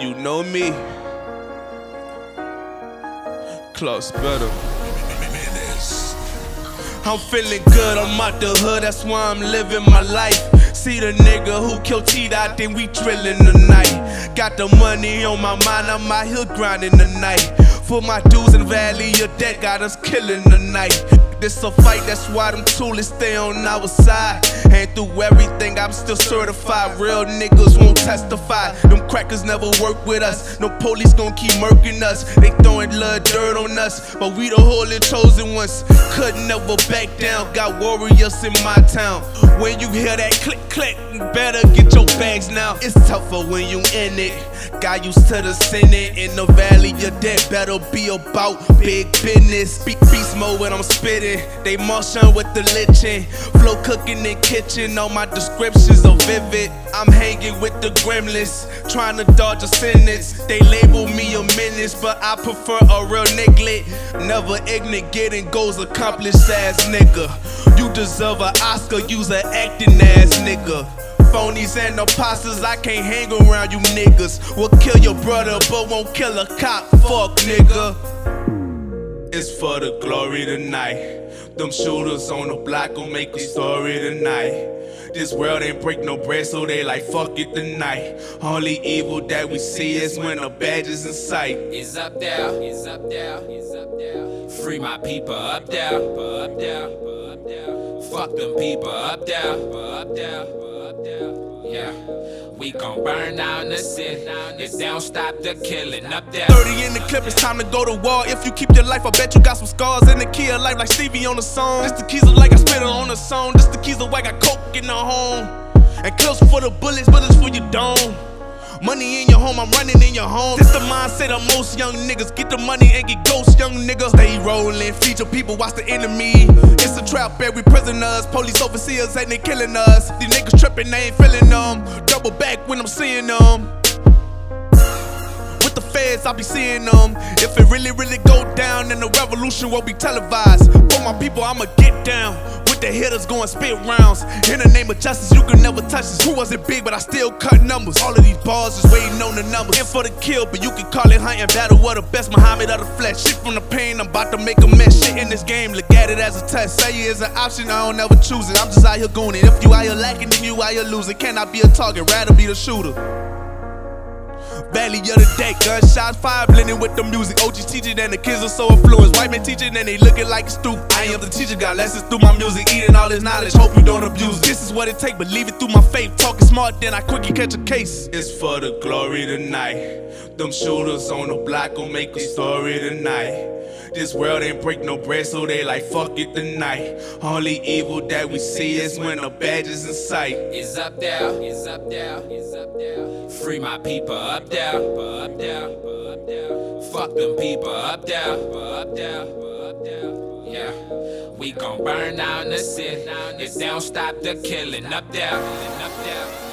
You know me. Close better. I'm feeling good, I'm out the hood, that's why I'm living my life. See the nigga who killed T Dot, then we drillin' tonight. Got the money on my mind, I'm out here grinding tonight. For my dues in Valley, your debt got us killing tonight. This a fight, that's why them toolies stay on our side. And through everything, I'm still certified. Real niggas won't testify. Them crackers never work with us. No police gon' keep murking us. They throwing blood dirt on us, but we the holy chosen ones. Could never back down. Got warriors in my town. When you hear that click click, better get your bags now. It's tougher when you in it. Got used to the Senate in the valley. Your debt better be about big business. Speak beast mode when I'm spitting. They motion with the lichen. Flow cooking in kitchen. All my descriptions are vivid. I'm hanging with the gremlins. Trying to dodge a sentence. They label me a menace, but I prefer a real nigga. Never ignorant, getting goals accomplished ass nigga. You deserve an Oscar, use an acting ass nigga. Phonies and imposters, I can't hang around you niggas. Will kill your brother, but won't kill a cop. Fuck nigga. It's for the glory tonight. Them shooters on the block gon' make a story tonight. This world ain't break no bread, so they like fuck it tonight. Only evil that we see is when a badge is in sight. Is up there, is up there, is up there. Free my people up there, up there, up there. Fuck them people up there, up there. Yeah, we gon' burn down the city they don't stop the killing up there. 30 in the clip, it's time to go to war. If you keep your life, I bet you got some scars in the key of life, like Stevie on the song. This the keys of like I spit it on the song. This the keys of why I got coke in the home. And close for the bullets, bullets for your dome. Money in your home, I'm running in your home. This the mindset of most young niggas. Get the money and get ghost, young niggas. Stay rolling, feature people, watch the enemy. It's a trap, every prisoners. Police overseers, and they killing us. These niggas tripping, they ain't feeling them. Double back when I'm seeing them. With the feds, I'll be seeing them. If it really, really go down, then the revolution will be televised. For my people, I'ma get down. With the hitters going spit rounds. In the name of justice, you can never touch this. Who wasn't big, but I still cut numbers. All of these bars is waiting on the numbers. In for the kill, but you can call it hunting battle. What the best Muhammad of the flesh. Shit from the pain, I'm about to make a mess. Shit in this game, look at it as a test. Say it is an option, I don't ever choose it. I'm just out here gooning. If you out here lacking, then you out here losing. Can I be a target? Rather be the shooter. Valley of the day, gunshots fire blending with the music. OG teaching and the kids are so influenced. White men teaching and they looking like a stoop. I am the teacher, got lessons through my music, eating all this knowledge. Hope you don't abuse. This is what it take, believe it through my faith. Talking smart, then I quickly catch a case. It's for the glory tonight. Them shooters on the block gon' make a story tonight. This world ain't break no bread, so they like fuck it tonight. Only evil that we see is when a badge is in sight. Is up there, is up there, is up there. Free my people up there, there. Fuck them people up there. Yeah, we gon' burn down the city if they don't stop the killing up there, up there.